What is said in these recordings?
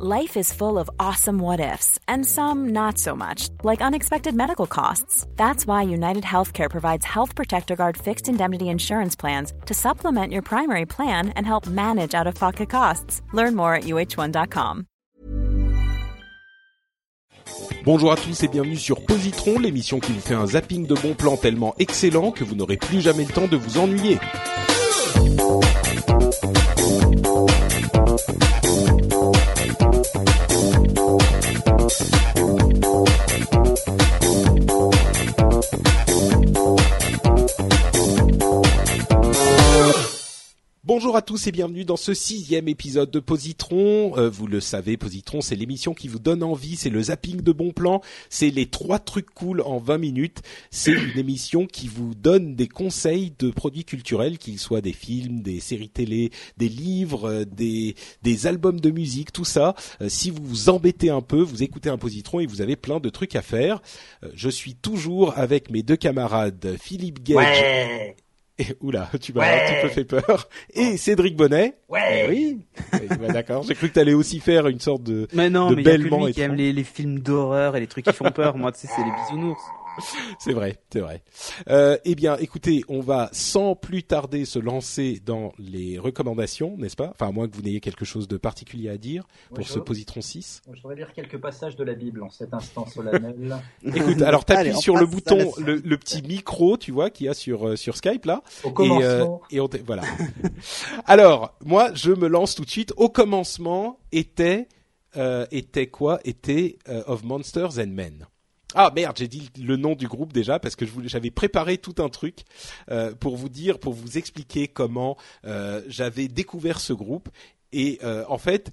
Life is full of awesome what ifs, and some not so much, like unexpected medical costs. That's why United Healthcare provides Health Protector Guard fixed indemnity insurance plans to supplement your primary plan and help manage out of pocket costs. Learn more at uh1.com. Bonjour à tous et bienvenue sur Positron, l'émission qui vous fait un zapping de bons plans tellement excellent que vous n'aurez plus jamais le temps de vous ennuyer. Thank Bonjour à tous et bienvenue dans ce sixième épisode de Positron. Euh, vous le savez, Positron, c'est l'émission qui vous donne envie, c'est le zapping de bons plans, c'est les trois trucs cool en 20 minutes. C'est une émission qui vous donne des conseils de produits culturels, qu'ils soient des films, des séries télé, des livres, euh, des, des albums de musique, tout ça. Euh, si vous vous embêtez un peu, vous écoutez un Positron et vous avez plein de trucs à faire. je suis toujours avec mes deux camarades, Philippe Gage. Et, oula, tu m'as Ouais. un petit peu fait peur. Et Cédric Bonnet. Ouais. Oui. Eh ben, D'accord. J'ai cru que t'allais aussi faire une sorte de. Mais non, de mais il y a que bêlement lui qui aime les, les films d'horreur et les trucs qui font peur. Moi, tu sais, c'est les bisounours. C'est vrai, c'est vrai. Euh, eh bien, écoutez, on va sans plus tarder se lancer dans les recommandations, n'est-ce pas? Enfin, à moins que vous n'ayez quelque chose de particulier à dire pour ce Positron 6. Je voudrais lire quelques passages de la Bible en cet instant solennel. Écoute, alors t'appuies sur le bouton, le, le petit micro, tu vois, qu'il y a sur euh, sur Skype là. Au Et, euh, commencement, et on voilà. Alors, moi, je me lance tout de suite. Au commencement, était euh, était quoi? Était euh, of Monsters and Men. Ah merde, j'ai dit le nom du groupe déjà parce que j'avais préparé tout un truc euh, pour vous dire, pour vous expliquer comment euh, j'avais découvert ce groupe. Et euh, en fait,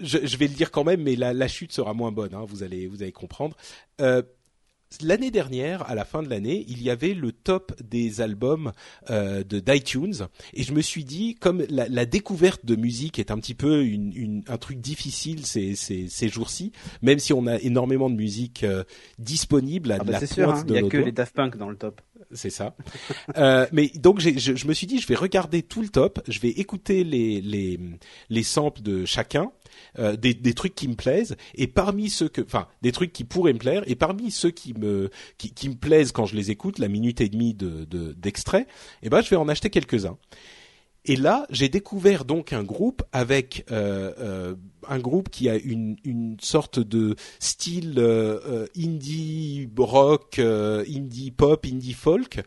je, vais le dire quand même, mais la, chute sera moins bonne. Hein, vous allez, vous allez comprendre. L'année dernière, à la fin de l'année, il y avait le top des albums euh, de d'iTunes et je me suis dit, comme la, la découverte de musique est un petit peu une, une- un truc difficile ces, ces, ces jours-ci, même si on a énormément de musique euh, disponible à Ah bah, la sûr, pointe hein, de il y a que doigts les Daft Punk dans le top. C'est ça. Euh, mais donc je, je me suis dit, je vais regarder tout le top, je vais écouter les les les samples de chacun, euh, des des trucs qui me plaisent, et parmi ceux que, enfin, des trucs qui pourraient me plaire, et parmi ceux qui me qui, qui me plaisent quand je les écoute, la minute et demie de de- d'extrait, eh ben je vais en acheter quelques uns. Et là, j'ai découvert donc un groupe avec euh, euh, un groupe qui a une, une sorte de style euh, euh, indie rock, euh, indie pop, indie folk,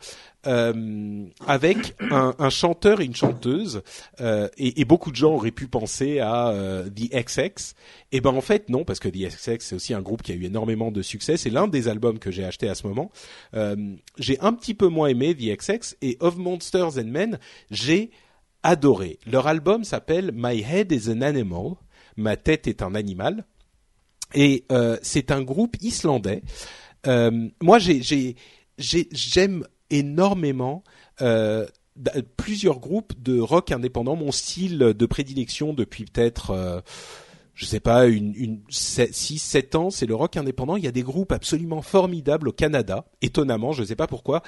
euh, avec un, un chanteur et une chanteuse. et, et beaucoup de gens auraient pu penser à The XX. Et ben en fait non, parce que The XX c'est aussi un groupe qui a eu énormément de succès. C'est l'un des albums que j'ai acheté à ce moment. J'ai un petit peu moins aimé The XX et Of Monsters and Men. J'ai adoré. Leur album s'appelle My Head is an Animal. Ma tête est un animal. Et euh, c'est un groupe islandais. Euh, moi, j'ai, j'ai, j'ai- j'aime énormément euh, d- plusieurs groupes de rock indépendant. Mon style de prédilection depuis peut-être, euh, je sais pas, une, une 6, 7 ans, c'est le rock indépendant. Il y a des groupes absolument formidables au Canada. Étonnamment, je sais pas pourquoi.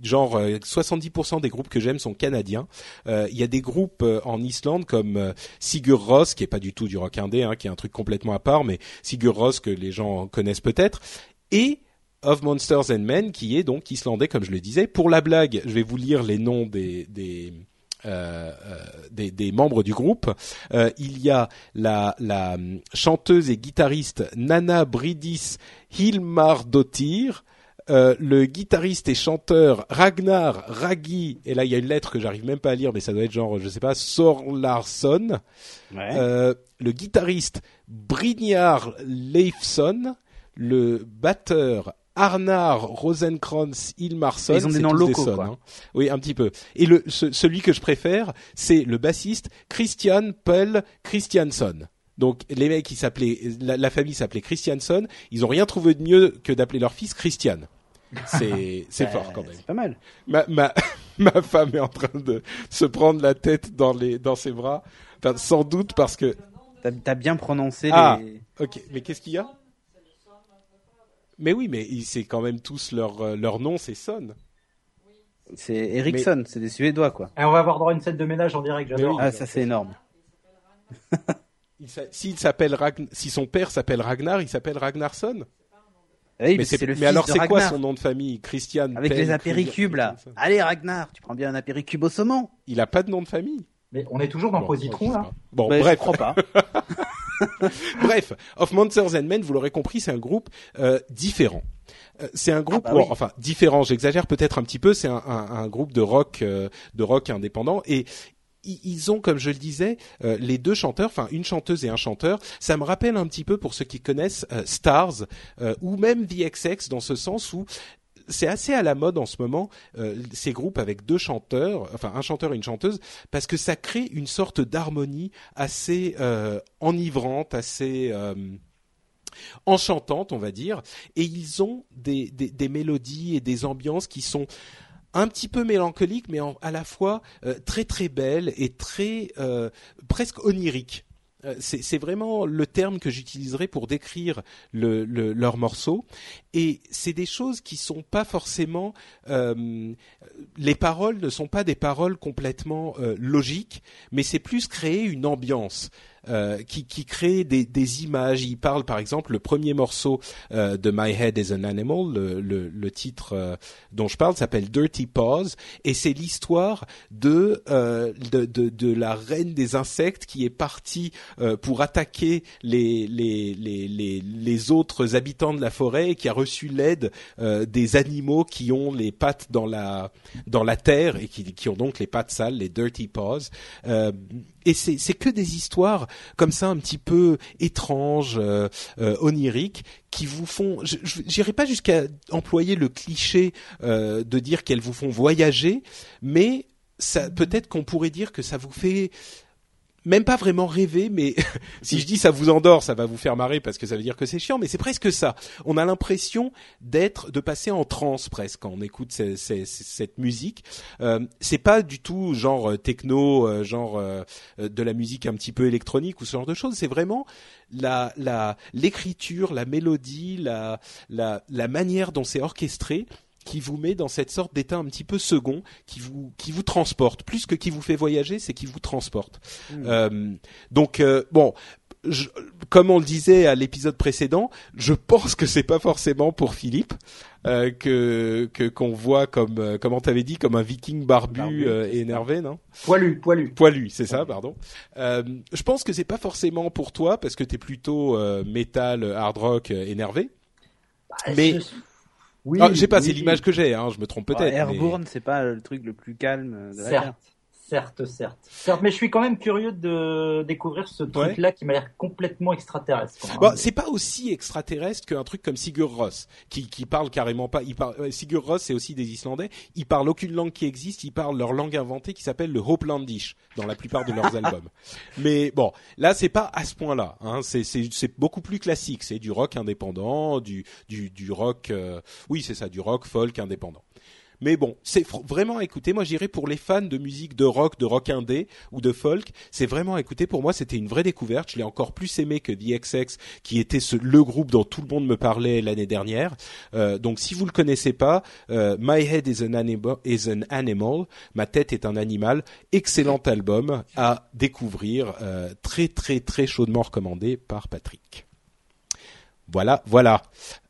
Genre euh, 70% des groupes que j'aime sont canadiens. Euh, Il y a des groupes euh, en Islande comme euh, Sigur Rós, qui est pas du tout du rock indé, hein, qui est un truc complètement à part, mais Sigur Rós que les gens connaissent peut-être. Et of Monsters and Men, qui est donc islandais, comme je le disais. Pour la blague, je vais vous lire les noms des des euh, euh, des, des membres du groupe. Euh, il y a la, la chanteuse et guitariste Nana Bridis Hilmardottir, euh, le guitariste et chanteur Ragnar Ragi, et là il y a une lettre que j'arrive même pas à lire, mais ça doit être genre, je sais pas, Sorlarsson, Ouais. le guitariste Brynjar Leifson, le batteur Arnar Rosenkrantz Ilmarsson. Ils ont des noms locaux, sons, quoi. hein. Oui, un petit peu. Et le, ce- celui que je préfère, c'est le bassiste Christian Pell Christiansson. Donc les mecs, ils s'appelaient, la, la famille s'appelait Christiansson. Ils ont rien trouvé de mieux que d'appeler leur fils Christian. C'est c'est fort quand même. C'est pas mal. Ma, ma, ma femme est en train de se prendre la tête dans les dans ses bras. Enfin, sans doute parce que T'as t'as bien prononcé Ah. les. Ok, mais qu'est-ce qu'il y a? Mais oui, mais c'est quand même tous leur euh, leur nom, c'est Son. C'est Ericsson, c'est des Suédois quoi. Et on va avoir droit à une scène de ménage en direct, j'adore. Ah ça c'est énorme. S'il s'appelle Ragn- si son père s'appelle Ragnar, il s'appelle Ragnarsson. Ah oui, mais c'est c'est- le mais fils alors c'est quoi son nom de famille Christian Avec les apéricubes là. Allez Ragnar, tu prends bien un apéricube au saumon. Il a pas de nom de famille. Mais on est toujours dans Bon, Positron là. Bon, Bah, je bref, crois pas. bref, Of Monsters and Men, vous l'aurez compris, c'est un groupe euh, différent. Euh, C'est un groupe, Ah bah bon, enfin différent. J'exagère peut-être un petit peu. C'est un, un- un groupe de rock, euh, de rock indépendant et i- ils ont, comme je le disais, euh, les deux chanteurs, enfin une chanteuse et un chanteur. Ça me rappelle un petit peu pour ceux qui connaissent euh, Stars euh, ou même The XX dans ce sens où c'est assez à la mode en ce moment euh, ces groupes avec deux chanteurs, enfin un chanteur et une chanteuse, parce que ça crée une sorte d'harmonie assez euh, enivrante, assez euh, enchantante, on va dire. Et ils ont des, mélodies et des ambiances qui sont un petit peu mélancoliques, mais à la fois très très belles et très presque oniriques. C'est vraiment le terme que j'utiliserai pour décrire le, leur morceau. Et c'est des choses qui sont pas forcément. euh, les paroles ne sont pas des paroles complètement euh, logiques, mais c'est plus créer une ambiance. euh, qui, qui crée des, des images. Il parle par exemple le premier morceau de My Head is an Animal, le, le, titre dont je parle s'appelle Dirty Paws et c'est l'histoire de, de, de de la reine des insectes qui est partie pour attaquer les, les les les les autres habitants de la forêt et qui a reçu l'aide euh, des animaux qui ont les pattes dans la dans la terre et qui qui ont donc les pattes sales, les Dirty Paws. Euh, et c'est que des histoires comme ça un petit peu étranges, euh, oniriques, qui vous font. J'irai pas jusqu'à employer le cliché de dire qu'elles vous font voyager, mais peut-être qu'on pourrait dire que ça vous fait même pas vraiment rêver, mais si je dis ça vous endort, ça va vous faire marrer parce que ça veut dire que c'est chiant, mais c'est presque ça. On a l'impression d'être, de passer en transe presque quand on écoute ce- ce- ce- cette musique. Euh, c'est pas du tout genre euh, techno, euh, genre euh, de la musique un petit peu électronique ou ce genre de choses. C'est vraiment la la l'écriture, la mélodie, la la la manière dont c'est orchestré qui vous met dans cette sorte d'état un petit peu second, qui vous qui vous transporte plus que qui vous fait voyager, c'est qui vous transporte. Euh, donc euh, bon. je- comme on le disait à l'épisode précédent, je pense que c'est pas forcément pour Philippe euh, que que qu'on voit comme euh, comment t'avais dit comme un Viking barbu, euh, et énervé, non? Poilu, poilu. Poilu, c'est ça, pardon. Euh, je pense que c'est pas forcément pour toi parce que t'es plutôt euh, métal, hard rock, énervé. Mais- Je- Oui, ah, j'ai pas, c'est oui. l'image que j'ai, hein, je me trompe Ouais, peut-être. mais- Airborne, c'est pas le truc le plus calme de la Terre. Certes, certes, certes, certes. Mais je suis quand même curieux de découvrir ce truc-là qui m'a l'air complètement extraterrestre. Bon, c'est pas aussi extraterrestre qu'un truc comme Sigur Rós, qui, qui parle carrément pas. Il parle, euh, Sigur Rós, c'est aussi des Islandais. Ils parlent aucune langue qui existe. Ils parlent leur langue inventée qui s'appelle le Hopelandish dans la plupart de leurs albums. Mais bon, là, c'est pas à ce point-là. Hein. C'est, c'est, c'est beaucoup plus classique. C'est du rock indépendant, du, du, du rock. euh, oui, c'est ça, du rock folk indépendant. Mais bon, c'est vraiment écouter. Moi, j'irais pour les fans de musique de rock, de rock indé ou de folk. C'est vraiment écouter. Pour moi, c'était une vraie découverte. Je l'ai encore plus aimé que The XX, qui était ce, le groupe dont tout le monde me parlait l'année dernière. Euh, donc, si vous le connaissez pas, euh, My Head is an, animal, is an Animal. Ma tête est un animal. Excellent album à découvrir. euh, très, très, très chaudement recommandé par Patrick. Voilà, voilà.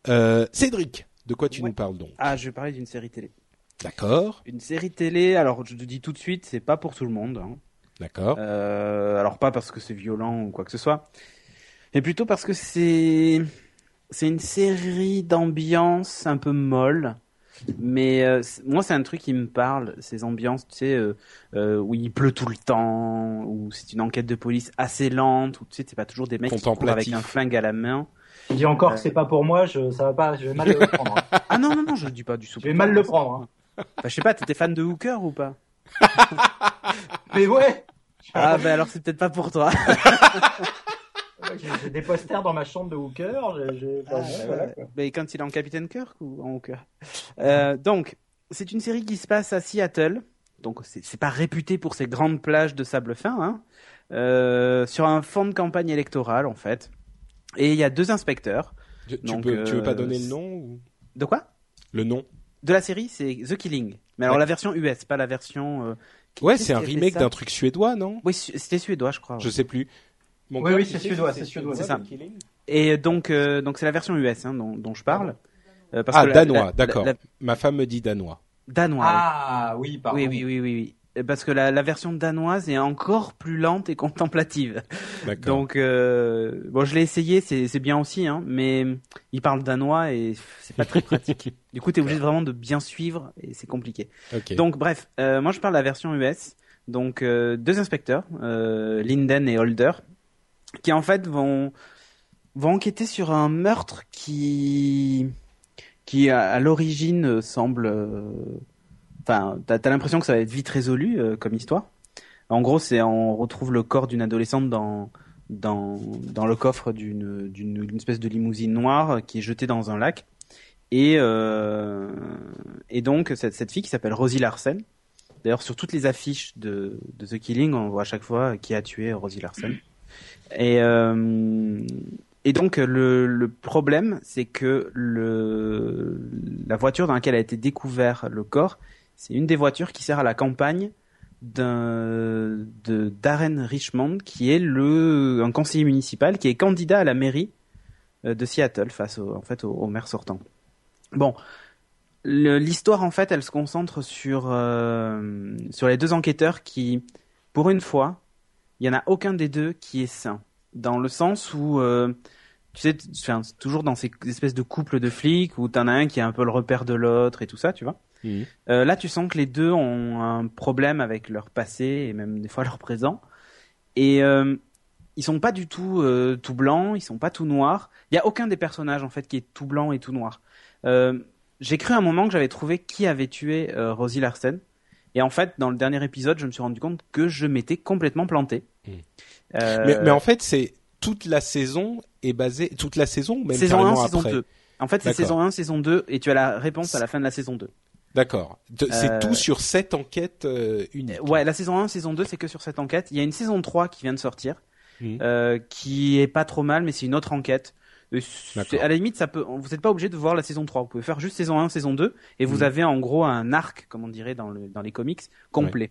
Euh, Cédric, de quoi tu Ouais. nous parles donc? Ah, je vais parler d'une série télé. D'accord, Une série télé, alors je te dis tout de suite, c'est pas pour tout le monde. hein. d'accord. Euh, alors pas parce que c'est violent ou quoi que ce soit, mais plutôt parce que c'est c'est une série d'ambiance un peu molle. Mais euh, c'est- moi, c'est un truc qui me parle, ces ambiances, tu sais, euh, euh, où il pleut tout le temps, où c'est une enquête de police assez lente, où tu sais, c'est pas toujours des mecs qui courent avec un flingue à la main. Je dis encore que c'est pas pour moi, je, ça va pas, je vais mal le prendre. hein. Ah non, non, non, je dis pas du tout. Je vais mal le prendre. hein. Enfin, je sais pas, t'étais fan de Hooker ou pas? Mais ouais, Ah, ben alors c'est peut-être pas pour toi. J'ai des posters dans ma chambre de Hooker. j'ai- j'ai- enfin, ouais, voilà, quoi. Mais quand il est en Capitaine Kirk ou en Hooker? Euh, Donc, c'est une série qui se passe à Seattle. Donc, c'est c'est pas réputé pour ses grandes plages de sable fin, hein. Euh, sur un fond de campagne électorale, en fait. Et il y a deux inspecteurs. Tu, peux, tu veux pas euh, donner le nom ou? De quoi? Le nom De la série, c'est The Killing. Mais alors Ouais. la version US, pas la version. euh, Ouais, c'est un remake d'un truc suédois, non? Oui, c'était suédois, je crois. Je sais plus. Mon Oui, oui, c'est suédois, c'est suédois. C'est ça. Killing Et donc, euh, donc c'est la version US hein, dont, dont je parle. Euh, parce Ah, que la- danois, d'accord. la- Ma femme me dit danois. Danois. oui. Ah oui, pardon. Oui, oui, oui, oui, oui. Parce que la, la version danoise est encore plus lente et contemplative. Donc, euh, bon, je l'ai essayé, c'est bien aussi, hein, mais il parle danois et c'est pas très pratique. du coup, t'es obligé vraiment de bien suivre et c'est compliqué. Donc, bref, euh, moi je parle de la version US. Donc, euh, deux inspecteurs, euh, Linden et Holder, qui en fait vont vont enquêter sur un meurtre qui qui à, à l'origine euh, semble euh, enfin t'as as, l'impression que ça va être vite résolu euh, comme histoire. En gros c'est on retrouve le corps d'une adolescente dans dans dans le coffre d'une d'une espèce de limousine noire qui est jetée dans un lac. Et euh, et donc cette cette fille qui s'appelle Rosie Larsen d'ailleurs sur toutes les affiches de de The Killing on voit à chaque fois qui a tué Rosie Larsen. Et euh, et donc le, le problème, c'est que le, la voiture dans laquelle a été découvert le corps, c'est une des voitures qui sert à la campagne d'un de Darren Richmond, qui est le un conseiller municipal qui est candidat à la mairie euh, de Seattle face au, en fait au, maire sortant. Bon, l'histoire en fait, elle se concentre sur euh, sur les deux enquêteurs qui, pour une fois, il y en a aucun des deux qui est sain dans le sens où euh, tu sais enfin, toujours dans ces espèces de couples de flics où t'en as un qui est un peu le repère de l'autre et tout ça tu vois Euh, là tu sens que les deux ont un problème avec leur passé et même des fois leur présent et euh, ils sont pas du tout euh, tout blancs ils sont pas tout noirs il y a aucun des personnages en fait qui est tout blanc et tout noir euh, j'ai cru à un moment que j'avais trouvé qui avait tué Rosie Larsen et en fait dans le dernier épisode je me suis rendu compte que je m'étais complètement planté. Euh, Mais, mais en fait, c'est toute la saison est basée toute la saison même saison 1, carrément saison après. 2. En fait, c'est saison 1, saison 2, et tu as la réponse à la fin de la saison 2. D'accord. C'est Euh, tout sur cette enquête euh, unique. Ouais, la saison 1, saison 2, c'est que sur cette enquête. Il y a une saison 3 qui vient de sortir, Mhm. euh, qui est pas trop mal, mais c'est une autre enquête. Euh, c'est-. À la limite, ça peut, vous n'êtes pas obligé de voir la saison 3. Vous pouvez faire juste saison 1, saison 2, et vous Mhm. avez en gros un arc, comme on dirait dans, le, dans les comics, complet.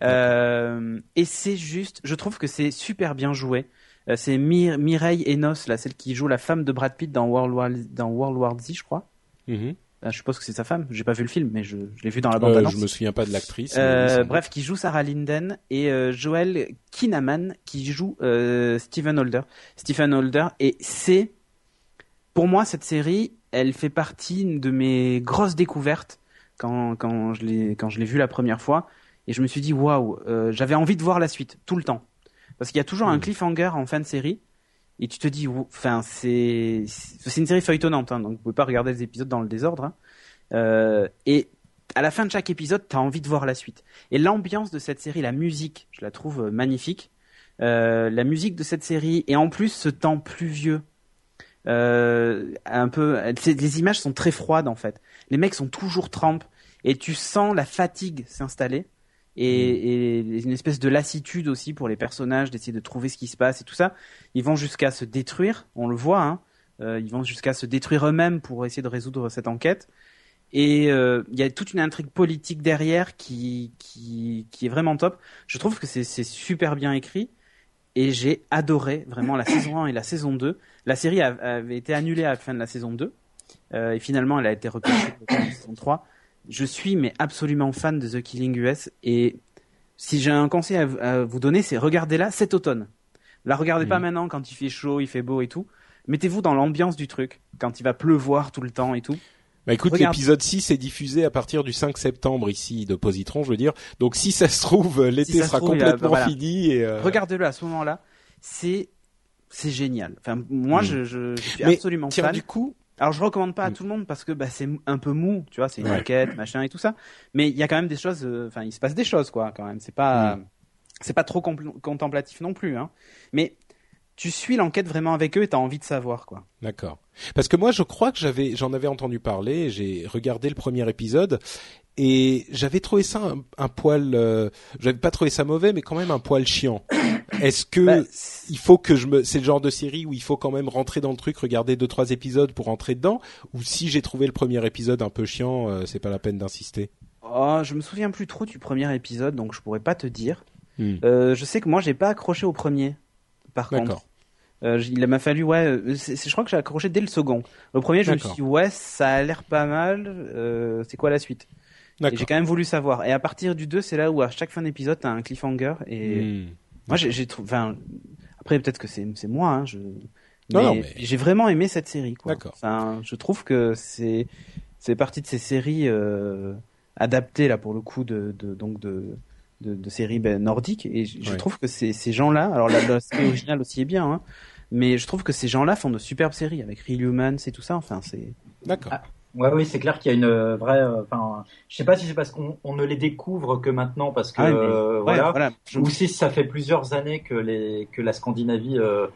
Et c'est juste, je trouve que c'est super bien joué. C'est Mi- Mireille Enos, là, celle qui joue la femme de Brad Pitt dans World War, dans World War Z, je crois. Mhm. Euh, je suppose que c'est sa femme. J'ai pas vu le film, mais je, je l'ai vu dans la Euh, bande-annonce. je me souviens pas de l'actrice. Euh, bref, qui joue Sarah Linden et euh, Joel Kinnaman qui joue euh, Stephen Holder. Stephen Holder et c'est pour moi cette série, elle fait partie de mes grosses découvertes quand quand je l'ai quand je l'ai vue la première fois et je me suis dit waouh, euh, j'avais envie de voir la suite tout le temps parce qu'il y a toujours un Mhm. cliffhanger en fin de série et tu te dis enfin c'est une série feuilletonnante hein, donc vous pouvez pas regarder les épisodes dans le désordre hein. Euh, et à la fin de chaque épisode, t'as envie de voir la suite. Et l'ambiance de cette série, la musique, je la trouve euh, magnifique. Euh, la musique de cette série, et en plus ce temps pluvieux, un peu, les images sont très froides en fait. Les mecs sont toujours trempes, et tu sens la fatigue s'installer. Et, et une espèce de lassitude aussi pour les personnages d'essayer de trouver ce qui se passe et tout ça. Ils vont jusqu'à se détruire, on le voit. Hein. Euh, ils vont jusqu'à se détruire eux-mêmes pour essayer de résoudre cette enquête. Et euh, il y a toute une intrigue politique derrière qui, qui, qui est vraiment top. Je trouve que c'est super bien écrit. Et j'ai adoré vraiment la saison 1 et la saison 2. La série avait été annulée à la fin de la saison 2. Euh, et finalement, elle a été reprise pour la saison 3. Je suis mais absolument fan de The Killing US. Et si j'ai un conseil à, vous donner, c'est regardez-la cet automne. La regardez pas Mhm. maintenant quand il fait chaud, il fait beau et tout. Mettez-vous dans l'ambiance du truc, quand il va pleuvoir tout le temps et tout. Bah écoute, l'épisode 6 est diffusé à partir du 5 septembre ici de Positron, je veux dire. Donc si ça se trouve, euh, l'été Si sera trouve, complètement voilà. fini et euh, Regardez-le à ce moment-là. C'est c'est génial. Enfin, moi, Mm. je, je, je suis Mais absolument tiens fan. du coup, Alors, je recommande pas à Mm. tout le monde parce que bah, c'est un peu mou, tu vois, c'est une Ouais. enquête, machin et tout ça. Mais il y a quand même des choses. euh, Enfin, il se passe des choses, quoi, quand même. C'est pas Mm. c'est pas trop contemplatif non plus, hein. Mais tu suis l'enquête vraiment avec eux et t'as envie de savoir, quoi. D'accord. Parce que moi, je crois que j'avais, j'en avais entendu parler. J'ai regardé le premier épisode et j'avais trouvé ça un, un poil. Euh, j'avais pas trouvé ça mauvais, mais quand même un poil chiant. Est-ce que Bah, c'est- il faut que je me, c'est le genre de série où il faut quand même rentrer dans le truc, regarder deux trois épisodes pour rentrer dedans, ou si j'ai trouvé le premier épisode un peu chiant, euh, c'est pas la peine d'insister? oh, je me souviens plus trop du premier épisode, donc je pourrais pas te dire. Hmm. Euh, je sais que moi, j'ai pas accroché au premier. par contre. Euh, il m'a fallu, ouais, euh, je crois que j'ai accroché dès le second. Le premier, je me suis dit, ouais, ça a l'air pas mal. C'est quoi la suite? J'ai quand même voulu savoir. Et à partir du 2, c'est là où à chaque fin d'épisode, t'as un cliffhanger. Et hmm. Moi, j'ai trouvé. Enfin, après, peut-être que c'est moi. Hein, je... Mais, j'ai vraiment aimé cette série. D'accord. Enfin, je trouve que c'est c'est partie de ces séries euh, adaptées là pour le coup de, de donc de de, de séries ben, nordiques et je, trouve que ces, ces gens-là, alors la, série originale aussi est bien, hein, mais je trouve que ces gens-là font de superbes séries avec Real Humans et tout ça. Enfin, c'est. D'accord. Ouais, oui, c'est clair qu'il y a une euh, vraie. Euh, enfin, je sais pas si c'est parce qu'on on ne les découvre que maintenant, parce que ah euh, voilà, ou si ça fait plusieurs années que les que la Scandinavie euh,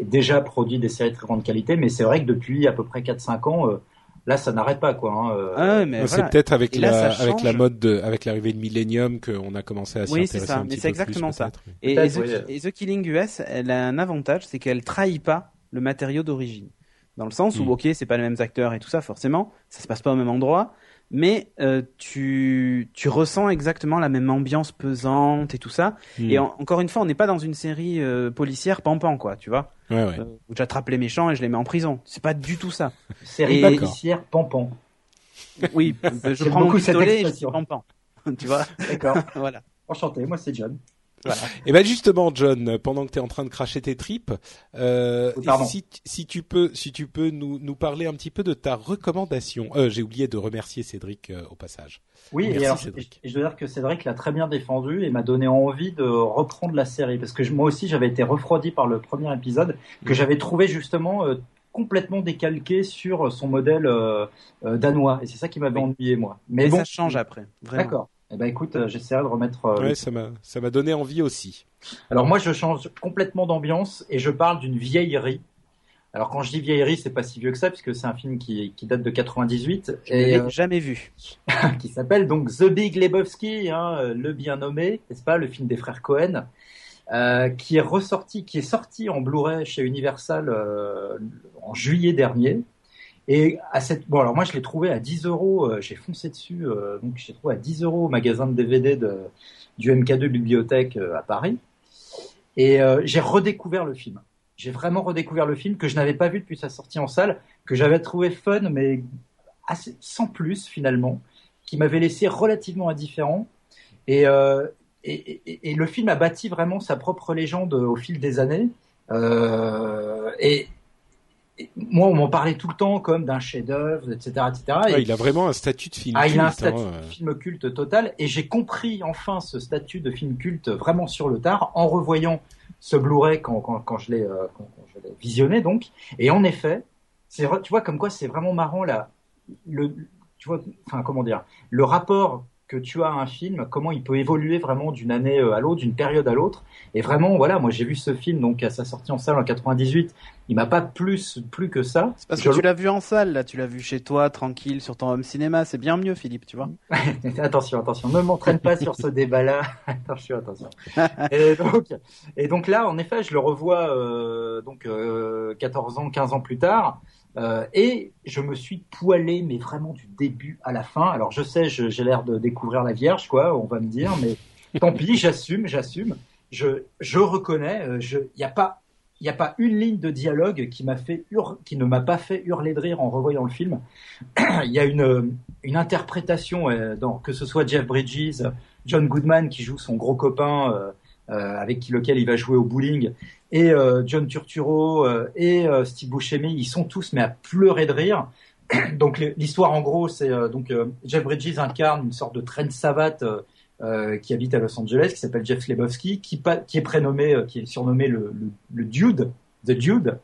déjà produit des séries de très grande qualité, mais c'est vrai que depuis à peu près 4-5 ans là ça n'arrête pas quoi. Hein, euh. ah, c'est peut-être avec la avec la mode de, avec l'arrivée de Millennium qu'on a commencé à s'y oui, intéresser ça. mais c'est exactement ça. Et, The, Killing US, elle a un avantage, c'est qu'elle trahit pas le matériau d'origine. Dans le sens où, hmm. ok, c'est pas les mêmes acteurs et tout ça, forcément, ça se passe pas au même endroit, mais euh, tu, tu ressens exactement la même ambiance pesante et tout ça. Et hmm. encore une fois, on n'est pas dans une série euh, policière pampan, quoi, tu vois. Ouais, ouais. Euh, où j'attrape les méchants et je les mets en prison. C'est pas du tout ça. Série policière pampan. Oui, je prends mon pistolet et je pampan. tu vois D'accord. voilà. Enchanté, moi c'est John. Et eh ben justement, John, pendant que tu es en train de cracher tes tripes, euh, si, si, tu peux, si tu peux nous, nous parler un petit peu de ta recommandation. Euh, J'ai oublié de remercier Cédric euh, au passage. Oui, et, alors, Et, je dois dire que Cédric l'a très bien défendu et m'a donné envie de reprendre la série parce que moi aussi j'avais été refroidi par le premier épisode que j'avais trouvé justement complètement décalqué sur son modèle euh, danois et c'est ça qui m'avait ennuyé moi. Mais bon, ça change après. D'accord. Eh ben écoute, euh, j'essaierai de remettre. Euh, ouais, ça m'a ça m'a donné envie aussi. Alors moi, je change complètement d'ambiance et je parle d'une vieillerie. Alors quand je dis vieillerie, c'est pas si vieux que ça puisque c'est un film qui, qui date de 98 je et euh, jamais vu. qui s'appelle donc The Big Lebowski, hein, le bien nommé, n'est-ce pas, le film des frères Cohen, euh, qui est ressorti, qui est sorti en Blu-ray chez Universal euh, en juillet dernier. Et à cette, bon alors moi je l'ai trouvé à 10 euros, euh, j'ai foncé dessus, euh, donc j'ai trouvé à 10 euros au magasin de DVD du MK2 Bibliothèque euh, à Paris. Et j'ai redécouvert le film. J'ai vraiment redécouvert le film que je n'avais pas vu depuis sa sortie en salle, que j'avais trouvé fun mais sans plus finalement, qui m'avait laissé relativement indifférent. Et, et, et, le film a bâti vraiment sa propre légende au fil des années. et moi, on m'en parlait tout le temps comme d'un chef-d'œuvre, etc., etc. et, il a vraiment un statut de film ah, culte. Il a un statut hein, de film culte total. Et j'ai compris enfin ce statut de film culte vraiment sur le tard en revoyant ce Blu-ray quand, quand, quand, je l'ai euh, je l'ai visionné donc. Et en effet, c'est tu vois comme quoi c'est vraiment marrant là. Le, tu vois, enfin comment dire, le rapport que tu as un film, comment il peut évoluer vraiment d'une année euh, à l'autre, d'une période à l'autre. Et vraiment, voilà, moi j'ai vu ce film donc à sa sortie en salle en 98. Il m'a pas plus plus que ça. Parce que tu l'as vu en salle, là, tu l'as vu chez toi, tranquille, sur ton home cinéma. C'est bien mieux, Philippe, tu vois. attention, attention, ne m'entraîne pas sur ce débat-là. attention, attention. et donc, et donc là, en effet, je le revois euh, donc euh, 14 ans, 15 ans plus tard. Euh, et je me suis poilé, mais vraiment du début à la fin. Alors je sais, j'ai l'air de découvrir la Vierge, quoi, on va me dire, mais tant pis, j'assume, j'assume. Je, je reconnais, euh, il n'y a pas, il a pas une ligne de dialogue qui m'a fait qui ne m'a pas fait hurler de rire en revoyant le film. Il y a une, une interprétation, euh, dans, que ce soit Jeff Bridges, John Goodman qui joue son gros copain. Euh, avec qui, lequel il va jouer au bowling, et euh, John Turturro euh, et euh, Steve Buscemi, ils sont tous mais à pleurer de rire. donc l'histoire en gros, c'est donc Jeff Bridges incarne une sorte de traîne savate qui habite à Los Angeles, qui s'appelle Jeff Lebowski, qui, qui est prénommé, qui est surnommé le, le, le, Dude, The Dude,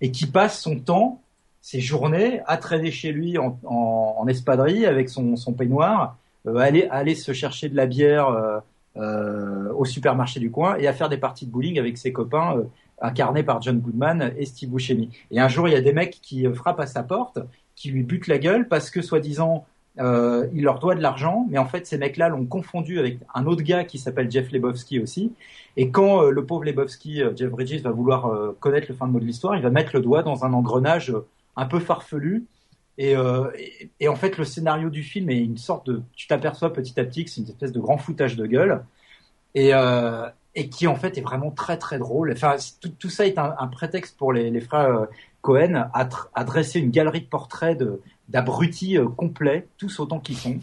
et qui passe son temps, ses journées, à traîner chez lui en, en, en espadrille avec son, son peignoir, aller, aller se chercher de la bière euh, au supermarché du coin et à faire des parties de bowling avec ses copains euh, incarnés par John Goodman et Steve Buscemi. Et un jour, il y a des mecs qui euh, frappent à sa porte, qui lui butent la gueule parce que soi-disant euh, il leur doit de l'argent, mais en fait ces mecs-là l'ont confondu avec un autre gars qui s'appelle Jeff Lebowski aussi. Et quand le pauvre Lebowski, Jeff Bridges, va vouloir connaître le fin de mot de l'histoire, il va mettre le doigt dans un engrenage un peu farfelu euh, et, en fait, le scénario du film est une sorte de, tu t'aperçois petit à petit que c'est une espèce de grand foutage de gueule. Et, euh, qui en fait est vraiment très très drôle. Enfin, tout, ça est un, prétexte pour les, frères euh, Cohen à, dresser une galerie de portraits d'abrutis complets, tous autant qu'ils sont.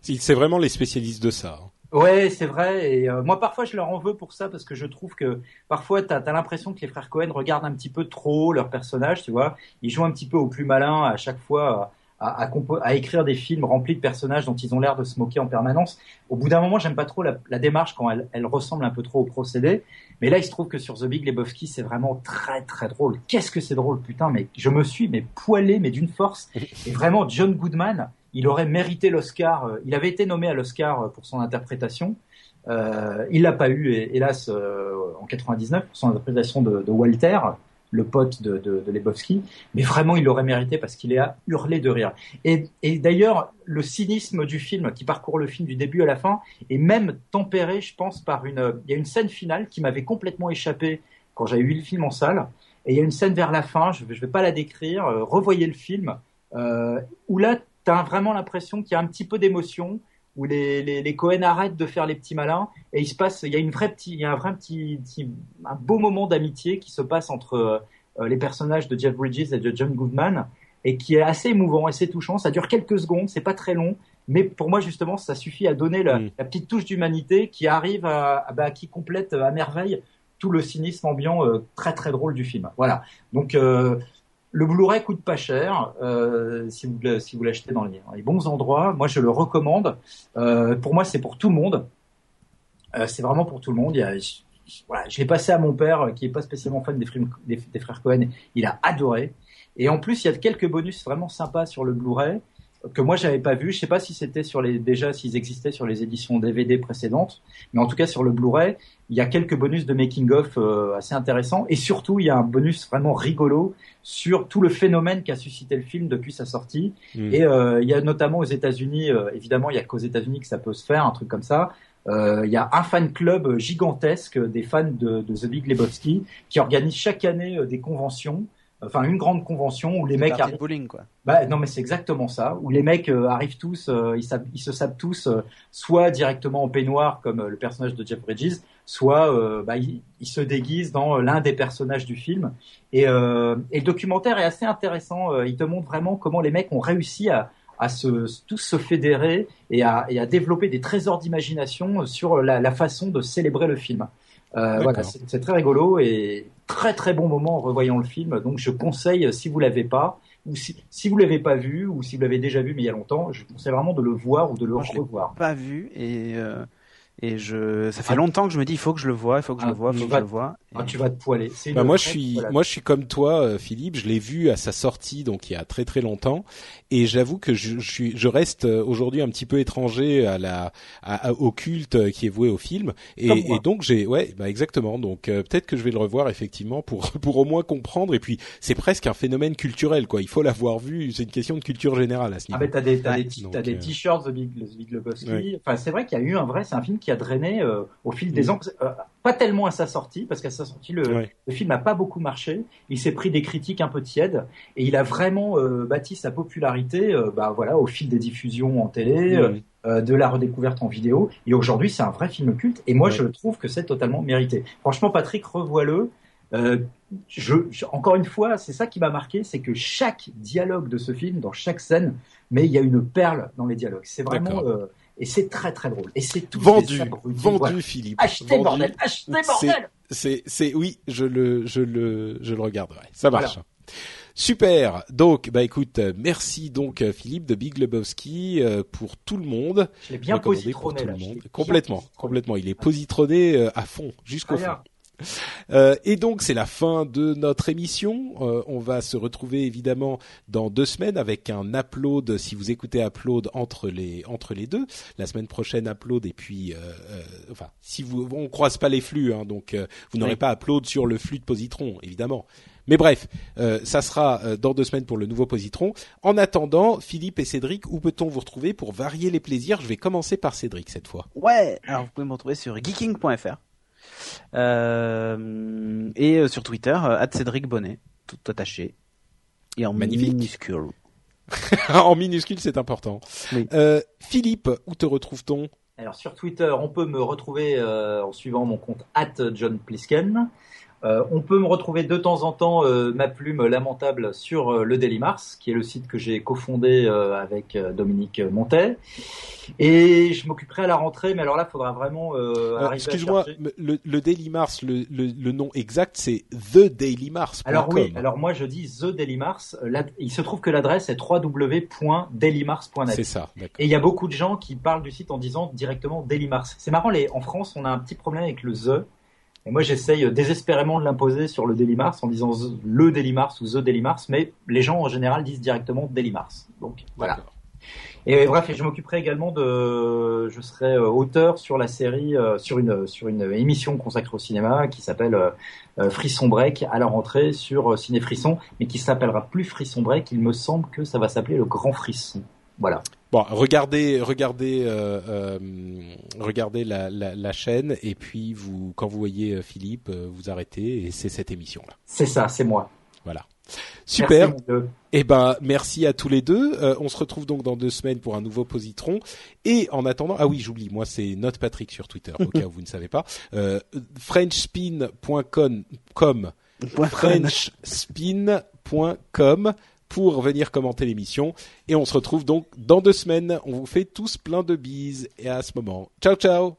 C'est vraiment les spécialistes de ça. Hein. Ouais, c'est vrai. Et euh, moi, parfois, je leur en veux pour ça parce que je trouve que parfois, t'as as, l'impression que les frères Cohen regardent un petit peu trop leurs personnages, tu vois. Ils jouent un petit peu au plus malin à chaque fois à, à, écrire des films remplis de personnages dont ils ont l'air de se moquer en permanence. Au bout d'un moment, j'aime pas trop la, démarche quand elle, elle, ressemble un peu trop au procédé. Mais là, il se trouve que sur The Big Lebowski, c'est vraiment très très drôle. Qu'est-ce que c'est drôle, putain Mais je me suis mais poilé, mais d'une force. Et vraiment, John Goodman, il aurait mérité l'Oscar. Il avait été nommé à l'Oscar pour son interprétation. Euh, il l'a pas eu, hélas, euh, en 99 pour son interprétation de, Walter le pote de, de, Lebowski, mais vraiment il l'aurait mérité parce qu'il est à hurler de rire. Et, et d'ailleurs, le cynisme du film qui parcourt le film du début à la fin est même tempéré, je pense, par une. Il y a une scène finale qui m'avait complètement échappé quand j'avais vu le film en salle. Et il y a une scène vers la fin, je ne vais pas la décrire, euh, revoyez le film, euh, où là, tu as vraiment l'impression qu'il y a un petit peu d'émotion, où les, les, les, Cohen arrêtent de faire les petits malins et il se passe, il y a une vraie petit, il y a un vrai petit, petit un beau moment d'amitié qui se passe entre euh, les personnages de Jeff Bridges et de John Goodman et qui est assez émouvant, assez touchant. Ça dure quelques secondes, c'est pas très long, mais pour moi justement, ça suffit à donner la, mm. la petite touche d'humanité qui arrive à, à bah, qui complète à merveille tout le cynisme ambiant euh, très très drôle du film. Voilà. Donc euh, le Blu-ray coûte pas cher euh, si vous si vous l'achetez dans les, bons endroits. Moi, je le recommande. Euh, pour moi, c'est pour tout le monde. Euh, c'est vraiment pour tout le monde. Il y a, je, voilà, je l'ai passé à mon père, qui est pas spécialement fan des, des frères Cohen. Il a adoré. Et en plus, il y a quelques bonus vraiment sympas sur le Blu-ray que moi j'avais pas vu. Je sais pas si c'était sur les déjà s'ils existaient sur les éditions DVD précédentes, mais en tout cas sur le Blu-ray, il y a quelques bonus de making of euh, assez intéressants et surtout il y a un bonus vraiment rigolo sur tout le phénomène qu'a suscité le film depuis sa sortie. Mmh. Et euh, il y a notamment aux États-Unis, euh, évidemment, il y a qu'aux États-Unis que ça peut se faire un truc comme ça. Euh, il y a un fan club gigantesque des fans de, de The Big Lebowski qui organise chaque année des conventions enfin une grande convention où les mecs arrivent. Bowling, quoi. Bah non mais c'est exactement ça, où les mecs euh, arrivent tous, euh, ils, ils, se sapent tous, euh, soit directement en peignoir comme le personnage de Jeff Bridges, soit bah, ils, ils, se déguisent dans l'un des personnages du film. Et, et, le documentaire est assez intéressant. il te montre vraiment comment les mecs ont réussi à, à se, tous se fédérer et à, et à développer des trésors d'imagination sur la, la, façon de célébrer le film. Euh, voilà, c'est très rigolo et très très bon moment en revoyant le film. Donc je conseille, si vous l'avez pas, ou si, si vous l'avez pas vu, ou si vous l'avez déjà vu mais il y a longtemps, je conseille vraiment de le voir ou de le Moi, revoir. Je pas vu et euh, et je, ça fait ah. longtemps que je me dis, il faut que je le vois, il faut que je ah, le vois, il faut que je le vois. Ah, tu vas te poiler. Bah moi, je suis, moi, je suis comme toi, euh, Philippe. Je l'ai vu à sa sortie, donc il y a très très longtemps, et j'avoue que je, je, suis, je reste euh, aujourd'hui un petit peu étranger à la, à, au culte qui est voué au film, et, et donc j'ai, ouais, bah exactement. Donc euh, peut-être que je vais le revoir effectivement pour pour au moins comprendre. Et puis c'est presque un phénomène culturel, quoi. Il faut l'avoir vu. C'est une question de culture générale à ce niveau. Ah mais t'as des, t'as des, t-shirts The Big, The Big Lebowski. Ouais. Enfin, c'est vrai qu'il y a eu un vrai, c'est un film qui a drainé euh, au fil des mmh. ans. Euh, pas tellement à sa sortie, parce qu'à sa sortie, le, film n'a pas beaucoup marché. Il s'est pris des critiques un peu tièdes, et il a vraiment euh, bâti sa popularité, euh, bah voilà, au fil des diffusions en télé. Mmh. de la redécouverte en vidéo et aujourd'hui c'est un vrai film culte et moi je trouve que c'est totalement mérité. Franchement Patrick revois-le, euh, je, je, encore une fois, c'est ça qui m'a marqué, c'est que chaque dialogue de ce film, dans chaque scène, mais il y a une perle dans les dialogues. C'est vraiment euh, et c'est très très drôle. Et c'est tout vendu, vendu, voilà. Philippe. Achetez vendu. bordel, achetez bordel. C'est, c'est, oui, je le, je le, je le regarderai. Ça marche. Voilà. Super. Donc, bah écoute, merci donc Philippe de Big Lebowski euh, pour tout le monde. Je l'ai bien positronné là. Complètement, complètement. Il est positronné euh, à fond, jusqu'au fond. Euh, et donc c'est la fin de notre émission. Euh, on va se retrouver évidemment dans deux semaines avec un upload. Si vous écoutez upload entre les entre les deux, la semaine prochaine upload et puis euh, euh enfin si vous on croise pas les flux, hein, donc euh, vous n'aurez oui. pas upload sur le flux de Positron évidemment. Mais bref, euh, ça sera dans deux semaines pour le nouveau Positron. En attendant, Philippe et Cédric, où peut-on vous retrouver pour varier les plaisirs? Je vais commencer par Cédric cette fois. Ouais, alors vous pouvez me retrouver sur geeking.fr. Euh, et euh, sur Twitter, euh, Cédric Bonnet, tout attaché. Et en Magnifique. minuscule. en minuscule, c'est important. Oui. Euh, Philippe, où te retrouve-t-on? Alors sur Twitter, on peut me retrouver en suivant mon compte @johnplisken. Euh, on peut me retrouver de temps en temps euh, ma plume lamentable sur euh, le Daily Mars, qui est le site que j'ai cofondé avec Dominique Montet. Et je m'occuperai à la rentrée, mais alors là, il faudra vraiment Excuse-moi, le, le, Daily Mars, le, le, nom exact, c'est The Daily Mars. Alors oui, alors moi je dis The Daily Mars. il se trouve que l'adresse est www.dailymars.net. C'est ça. Et il y a beaucoup de gens qui parlent du site en disant directement Daily Mars. C'est marrant, les, en France, on a un petit problème avec le The. Et moi, j'essaye désespérément de l'imposer sur le Daily Mars en disant le Daily Mars ou The Daily Mars, mais les gens en général disent directement Daily Mars. Donc voilà. Et bref, je m'occuperai également de, je serai euh, auteur sur la série, euh, sur une sur une émission consacrée au cinéma qui s'appelle euh, Frisson Break à la rentrée sur Ciné Frisson, mais qui s'appellera plus Frisson Break. Il me semble que ça va s'appeler le Grand Frisson. Voilà. Bon, regardez, regardez, euh, euh, regardez la, la, la, chaîne et puis vous, quand vous voyez euh, Philippe, euh, vous arrêtez et c'est cette émission là. C'est ça, c'est moi. Voilà. Super. Eh ben, merci à tous les deux. Euh, on se retrouve donc dans deux semaines pour un nouveau positron. Et en attendant, ah oui, j'oublie, moi c'est Note Patrick sur Twitter, au cas où vous ne savez pas. Euh, Frenchspin.com, Frenchspin.com pour venir commenter l'émission. Et on se retrouve donc dans deux semaines. On vous fait tous plein de bises. Et à ce moment, ciao ciao